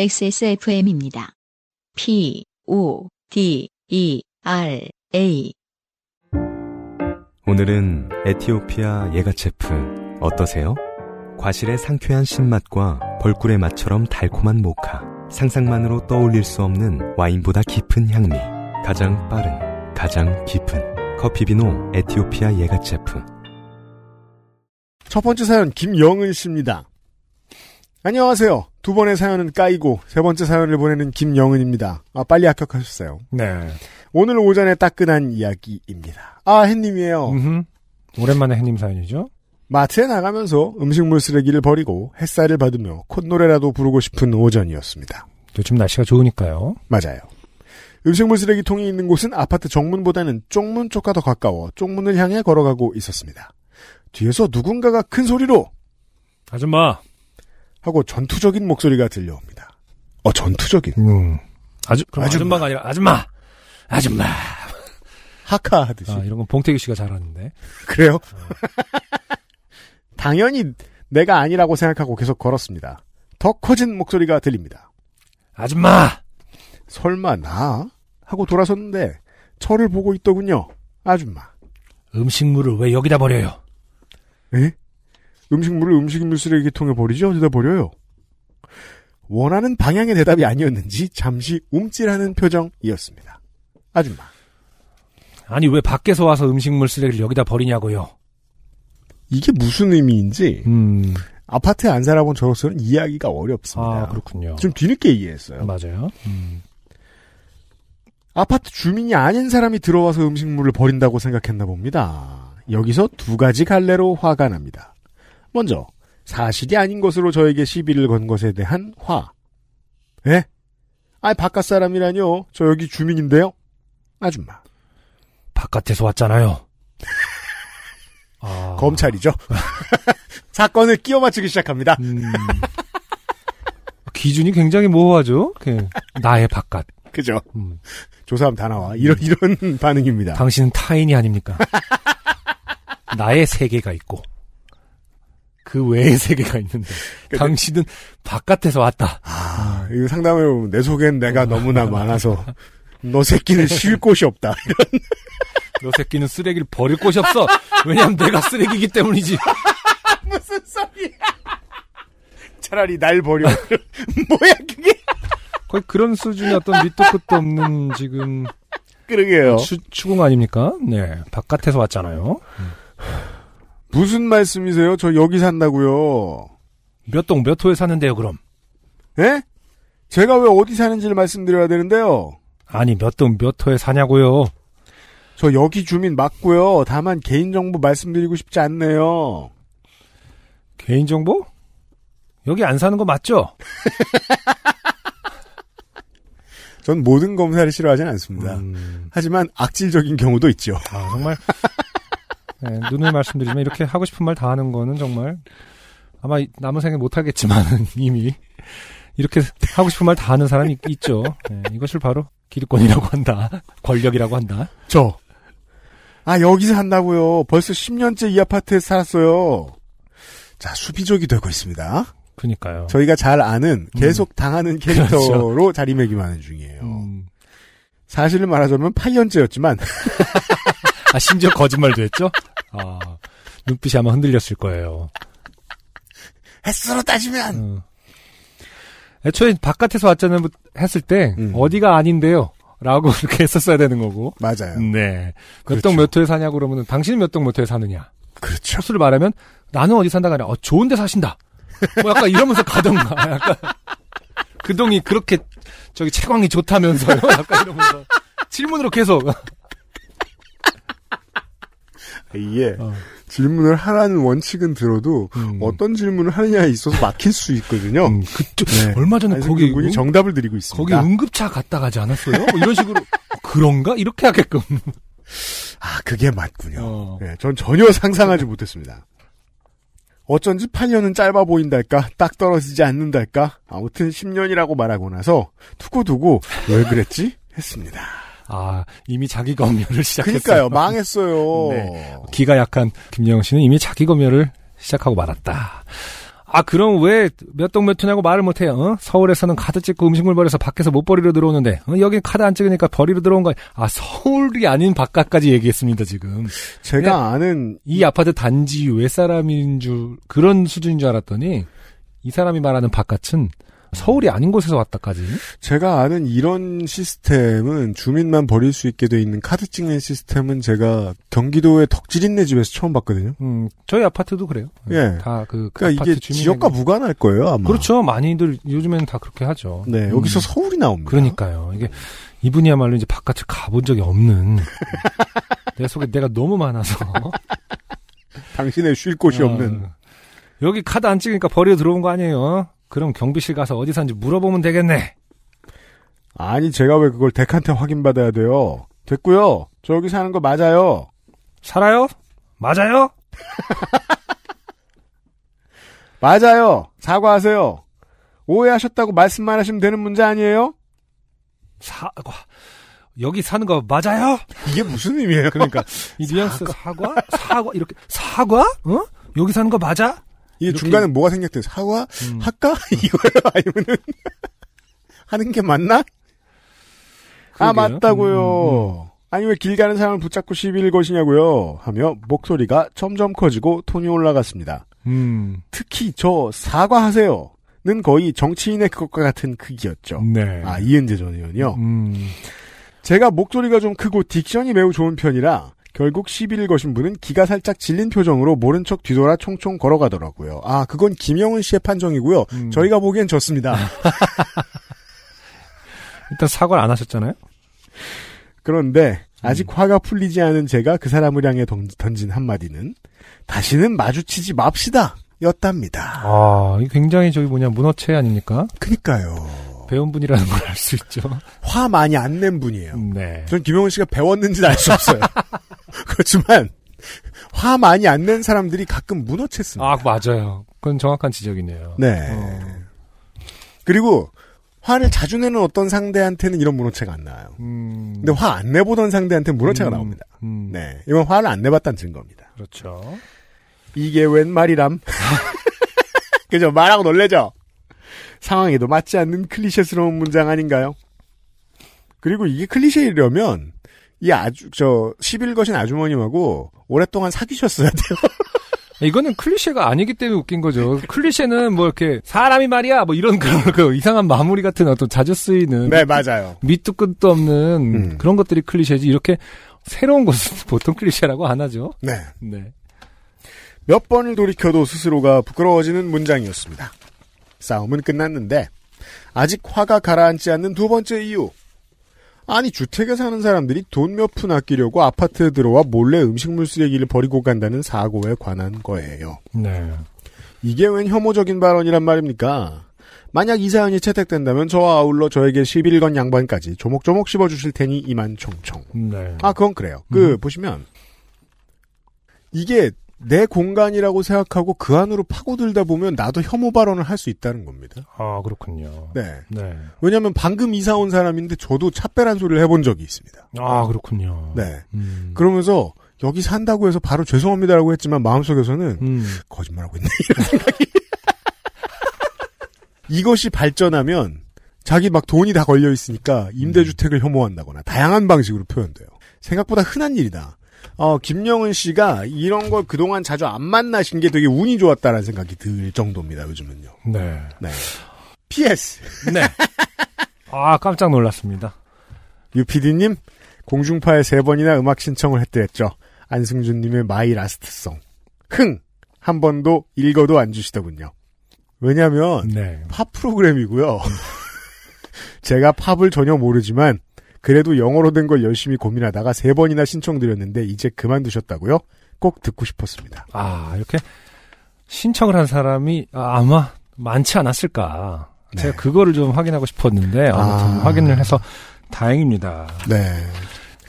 XSFM입니다. P, O, D, E, R, A. 오늘은 에티오피아 예가체프 어떠세요? 과실의 상쾌한 신맛과 벌꿀의 맛처럼 달콤한 모카. 상상만으로 떠올릴 수 없는 와인보다 깊은 향미. 가장 빠른, 가장 깊은 커피비노 에티오피아 예가체프. 첫 번째 사연 김영은 씨입니다. 안녕하세요. 두 번의 사연은 까이고 세 번째 사연을 보내는 김영은입니다. 아, 빨리 합격하셨어요. 네. 오늘 오전에 따끈한 이야기입니다. 아, 햇님이에요. 음흠. 오랜만에 해님 사연이죠? 마트에 나가면서 음식물 쓰레기를 버리고 햇살을 받으며 콧노래라도 부르고 싶은 오전이었습니다. 요즘 날씨가 좋으니까요. 맞아요. 음식물 쓰레기통이 있는 곳은 아파트 정문보다는 쪽문 쪽과 더 가까워 쪽문을 향해 걸어가고 있었습니다. 뒤에서 누군가가 큰 소리로 아줌마. 하고 전투적인 목소리가 들려옵니다. 어, 전투적인. 음. 아주, 그럼 아줌마. 아줌마. 가 아니라 아줌마. 아줌마. 하카 하듯이. 아, 이런 건 봉태규 씨가 잘하는데. 그래요? 당연히 내가 아니라고 생각하고 계속 걸었습니다. 더 커진 목소리가 들립니다. 아줌마. 설마 나? 하고 돌아섰는데 저를 보고 있더군요. 아줌마. 음식물을 왜 여기다 버려요? 에? 음식물을 음식물 쓰레기통에 버리죠? 어디다 버려요? 원하는 방향의 대답이 아니었는지 잠시 움찔하는 표정이었습니다. 아줌마. 아니, 왜 밖에서 와서 음식물 쓰레기를 여기다 버리냐고요? 이게 무슨 의미인지 음. 아파트에 안 살아본 저로서는 이해하기가 어렵습니다. 아, 그렇군요. 좀 뒤늦게 이해했어요. 맞아요. 음. 아파트 주민이 아닌 사람이 들어와서 음식물을 버린다고 생각했나 봅니다. 여기서 두 가지 갈래로 화가 납니다. 먼저 사실이 아닌 것으로 저에게 시비를 건 것에 대한 화. 에? 아이 바깥 사람이라뇨. 저 여기 주민인데요. 아줌마. 바깥에서 왔잖아요. 아. 검찰이죠. 사건을 끼워 맞추기 시작합니다. 음. 기준이 굉장히 모호하죠? 그, 나의 바깥. 그죠? 음. 조사하면 다 나와. 이런 이런 반응입니다. 당신은 타인이 아닙니까? 나의 세계가 있고 그 외의 세계가 있는데 당신은 바깥에서 왔다. 아, 이거 상담해 보면 내 속엔 내가 너무나 많아서 너 새끼는 쉴 곳이 없다. 너 새끼는 쓰레기를 버릴 곳이 없어. 왜냐면 내가 쓰레기이기 때문이지. 무슨 소리야? 차라리 날 버려. 뭐야 그게? 거의 그런 수준의 어떤 밑도 끝도 없는 지금 그러게요. 추, 추궁 아닙니까? 네, 바깥에서 왔잖아요. 무슨 말씀이세요? 저 여기 산다고요. 몇 동 몇 호에 사는데요, 그럼? 예? 제가 왜 어디 사는지를 말씀드려야 되는데요. 아니, 몇 동 몇 호에 사냐고요? 저 여기 주민 맞고요. 다만 개인정보 말씀드리고 싶지 않네요. 개인정보? 여기 안 사는 거 맞죠? 전 모든 검사를 싫어하진 않습니다. 음, 하지만 악질적인 경우도 있죠. 아, 정말. 네, 눈을 말씀드리면 이렇게 하고 싶은 말 다 하는 거는 정말 아마 남은 생에 못 하겠지만 이미 이렇게 하고 싶은 말 다 하는 사람이 있, 있죠. 네, 이것을 바로 기득권이라고 한다. 권력이라고 한다. 저. 아, 여기서 산다고요. 벌써 10년째 이 아파트에 살았어요. 자, 수비적이 되고 있습니다. 그니까요. 저희가 잘 아는 계속 당하는 캐릭터로 자리매김하는 중이에요. 음, 사실을 말하자면 8년째였지만 아 심지어 거짓말도 했죠? 아 눈빛이 아마 흔들렸을 거예요. 횟수로 따지면 음. 애초에 바깥에서 왔잖아요 했을 때 음. 어디가 아닌데요. 라고 그렇게 했었어야 되는 거고. 맞아요. 네. 몇 그렇죠. 동몇 호에 사냐고 그러면은 당신은 몇 동 몇 호에 사느냐. 그렇죠. 흡수를 말하면 나는 어디 산다가 아니라 어, 좋은 데 사신다. 뭐 약간 이러면서 가던가. 약간 그 동이 그렇게 저기 채광이 좋다면서요. 약간 이러면서 질문으로 계속. 이게 어. 질문을 하라는 원칙은 들어도 음. 어떤 질문을 하느냐에 있어서 막힐 수 있거든요. 음, 그쪽 네. 얼마 전에 거기 응- 정답을 드리고 거기 있습니다. 응급차 갔다 가지 않았어요? 뭐 이런 식으로 그런가 이렇게 하게끔. 아, 그게 맞군요. 어. 네, 전 전혀 상상하지 못했습니다. 어쩐지 8년은 짧아 보인달까? 딱 떨어지지 않는달까? 아무튼 10년이라고 말하고 나서 두고두고 왜 그랬지? 했습니다. 아 이미 자기 검열을 시작했어요. 그러니까요. 망했어요. 네. 기가 약한 김영영 씨는 이미 자기 검열을 시작하고 말았다. 아, 그럼 왜 몇 동몇 호냐고 말을 못해요? 어? 서울에서는 카드 찍고 음식물 버려서 밖에서 못 버리러 들어오는데 어? 여긴 카드 안 찍으니까 버리러 들어온 거야. 아, 서울이 아닌 바깥까지 얘기했습니다 지금. 제가 아는 이 아파트 단지 외 사람인 줄 그런 수준인 줄 알았더니 이 사람이 말하는 바깥은 서울이 아닌 곳에서 왔다까지. 제가 아는 이런 시스템은 주민만 버릴 수 있게 돼 있는 카드 찍는 시스템은 제가 경기도의 덕질인네 집에서 처음 봤거든요. 음, 저희 아파트도 그래요. 예. 다그 그러니까 이게 지역과 무관할 거예요, 아마. 그렇죠. 많이들 요즘에는 다 그렇게 하죠. 네, 음. 여기서 서울이 나옵니다. 그러니까요. 이게 이분이야말로 이제 바깥을 가본 적이 없는 내 속에 내가 너무 많아서 당신의 쉴 곳이 없는. 어, 여기 카드 안 찍으니까 버리러 들어온 거 아니에요? 어? 그럼 경비실 가서 어디 사는지 물어보면 되겠네. 아니, 제가 왜 그걸 덱한테 확인받아야 돼요? 됐고요. 저 여기 사는 거 맞아요. 살아요? 맞아요? 맞아요. 사과하세요. 오해하셨다고 말씀만 하시면 되는 문제 아니에요? 사과. 여기 사는 거 맞아요? 이게 무슨 의미예요? 그러니까 이 뉘앙스 사과? 사과 이렇게 사과? 어? 여기 사는 거 맞아? 이게 이렇게- 중간에 뭐가 생겼대? 사과? 음. 할까? 이거예요? 아니면은 하는 게 맞나? 아 그러게요. 맞다고요. 음, 아니 왜 길 가는 사람을 붙잡고 시비를 거시냐고요? 하며 목소리가 점점 커지고 톤이 올라갔습니다. 음. 특히 저 사과하세요 는 거의 정치인의 그것과 같은 크기였죠. 네. 아 이은재 전 의원이요. 음. 제가 목소리가 좀 크고 딕션이 매우 좋은 편이라 결국 시비를 거신 분은 기가 살짝 질린 표정으로 모른 척 뒤돌아 총총 걸어가더라고요. 아 그건 김영은 씨의 판정이고요. 음. 저희가 보기엔 졌습니다. 일단 사과를 안 하셨잖아요. 그런데 음. 아직 화가 풀리지 않은 제가 그 사람을 향해 던- 던진 한마디는 다시는 마주치지 맙시다 였답니다. 아, 굉장히 저기 뭐냐 문어체 아닙니까? 그니까요. 배운 분이라는 걸 알 수 있죠. 화 많이 안 낸 분이에요. 네. 전 김영은 씨가 배웠는지는 알수 없어요. 그렇지만 화 많이 안 낸 사람들이 가끔 무너쳤습니다. 아, 맞아요. 그건 정확한 지적이네요. 네. 어. 그리고 화를 자주 내는 어떤 상대한테는 이런 문어체가 안 나와요. 음. 근데 화 안 내보던 상대한테는 문어체가 음, 나옵니다. 음. 네. 이건 화를 안 내봤다는 증거입니다. 그렇죠. 이게 웬 말이람? 그죠? 말하고 놀래죠? 상황에도 맞지 않는 클리셰스러운 문장 아닌가요? 그리고 이게 클리셰이려면 이 아주 저 11거신 아주머님하고 오랫동안 사귀셨어야 돼요. 이거는 클리셰가 아니기 때문에 웃긴 거죠. 클리셰는 뭐 이렇게 사람이 말이야 뭐 이런 그런 그 이상한 마무리 같은 어떤 자주 쓰이는 네, 맞아요. 밑도 끝도 없는 음. 그런 것들이 클리셰지 이렇게 새로운 것은 보통 클리셰라고 안 하죠. 네. 네. 몇 번을 돌이켜도 스스로가 부끄러워지는 문장이었습니다. 싸움은 끝났는데 아직 화가 가라앉지 않는 두 번째 이유. 아니 주택에 사는 사람들이 돈 몇 푼 아끼려고 아파트에 들어와 몰래 음식물 쓰레기를 버리고 간다는 사고에 관한 거예요. 네. 이게 웬 혐오적인 발언이란 말입니까? 만약 이 사연이 채택된다면 저와 아울러 저에게 11건 양반까지 조목조목 씹어주실 테니 이만 총총. 네. 아, 그건 그래요. 그, 음. 보시면, 이게 내 공간이라고 생각하고 그 안으로 파고들다 보면 나도 혐오 발언을 할 수 있다는 겁니다. 아, 그렇군요. 네. 네. 왜냐면 방금 이사 온 사람인데 저도 차별한 소리를 해본 적이 있습니다. 아, 그렇군요. 네. 음. 그러면서 여기 산다고 해서 바로 죄송합니다라고 했지만 마음속에서는 음. 거짓말하고 있네. 이런 생각이. 이것이 발전하면 자기 막 돈이 다 걸려 있으니까 임대주택을 혐오한다거나 다양한 방식으로 표현돼요. 생각보다 흔한 일이다. 어, 김영은 씨가 이런 걸 그동안 자주 안 만나신 게 되게 운이 좋았다라는 생각이 들 정도입니다, 요즘은요. 네. 네. PS. 네. 아, 깜짝 놀랐습니다. 유피디님, 공중파에 세 번이나 음악 신청을 했대했죠. 안승준님의 My Last Song. 흥! 한 번도 읽어도 안 주시더군요. 왜냐면, 네. 팝 프로그램이고요. 제가 팝을 전혀 모르지만 그래도 영어로 된 걸 열심히 고민하다가 세 번이나 신청드렸는데 이제 그만두셨다고요? 꼭 듣고 싶었습니다. 아, 이렇게 신청을 한 사람이 아, 마 많지 않았을까. 네. 제가 그거를 좀 확인하고 싶었는데 아무튼 아. 확인을 해서 다행입니다. 네.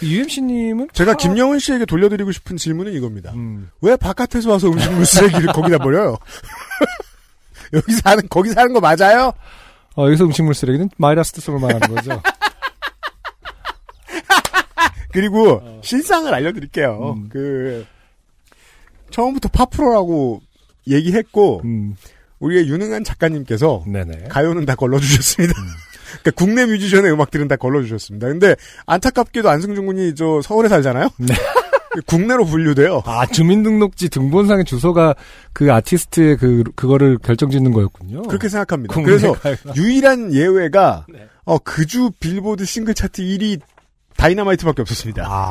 UMC님은 제가 김영은 씨에게 돌려드리고 싶은 질문은 이겁니다. 음, 왜 바깥에서 와서 음식물 쓰레기를 거기다 버려요? 여기 사는 거기 사는 거 맞아요? 어, 여기서 음식물 쓰레기는 My Last Song을 말하는 거죠. 그리고 실상을 알려드릴게요. 음. 그 처음부터 팝프로라고 얘기했고 음, 우리의 유능한 작가님께서 네네. 가요는 다 걸러주셨습니다. 그러니까 국내 뮤지션의 음악들은 다 걸러주셨습니다. 근데 안타깝게도 안승준 군이 저 서울에 살잖아요. 네. 국내로 분류돼요. 아, 주민등록지 등본상의 주소가 그 아티스트의 그, 그거를 결정짓는 거였군요. 그렇게 생각합니다. 그래서 가요가. 유일한 예외가 네. 어, 그 주 빌보드 싱글 차트 1위 다이너마이트밖에 없었습니다. 아.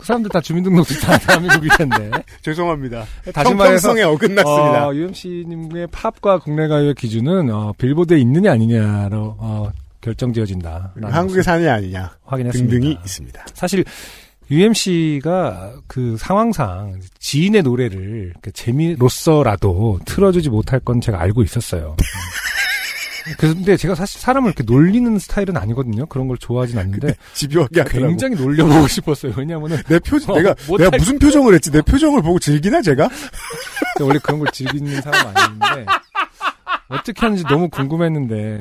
그 사람들 다 주민등록지 다 대한민국일 텐데. 죄송합니다. 다시 말해서 형평성에 어긋났습니다. 어, UMC님의 팝과 국내 가요의 기준은 어, 빌보드에 있느냐 아니냐로 어, 결정지어진다. 한국에 사느냐 아니냐 확인했습니다. 등등이 있습니다. 사실 UMC가 그 상황상 지인의 노래를 재미로서라도 틀어주지 못할 건 제가 알고 있었어요. 음. 그런데 제가 사실 사람을 이렇게 놀리는 스타일은 아니거든요. 그런 걸 좋아하진 않는데 집요하게 하더라고. 굉장히 놀려보고 싶었어요. 왜냐하면은 내 표정 어, 내가 내가 무슨 표정을 했지? 내 표정을 보고 즐기나 제가? 제가 원래 그런 걸 즐기는 사람 아닌데 어떻게 하는지 너무 궁금했는데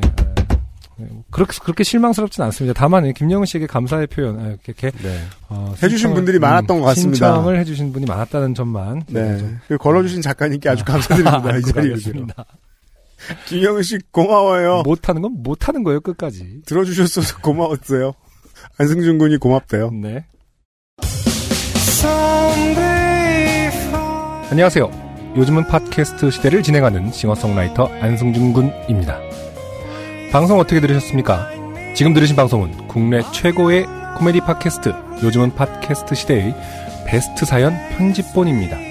네, 그렇게 그렇게 실망스럽진 않습니다. 다만 김영은 씨에게 감사의 표현 아, 이렇게 네. 어, 해주신 신청을- 분들이 많았던 것 같습니다. 신청을 해주신 분이 많았다는 점만 네. 걸어주신 작가님께 아주 감사드립니다. 이 가겠습니다. 김영은 씨 고마워요. 못하는 건 못하는 거예요 끝까지. 들어주셨어서 고마웠어요. 안승준 군이 고맙대요. 네. 안녕하세요. 요즘은 팟캐스트 시대를 진행하는 싱어송라이터 안승준 군입니다. 방송 어떻게 들으셨습니까? 지금 들으신 방송은 국내 최고의 코미디 팟캐스트 요즘은 팟캐스트 시대의 베스트 사연 편집본입니다.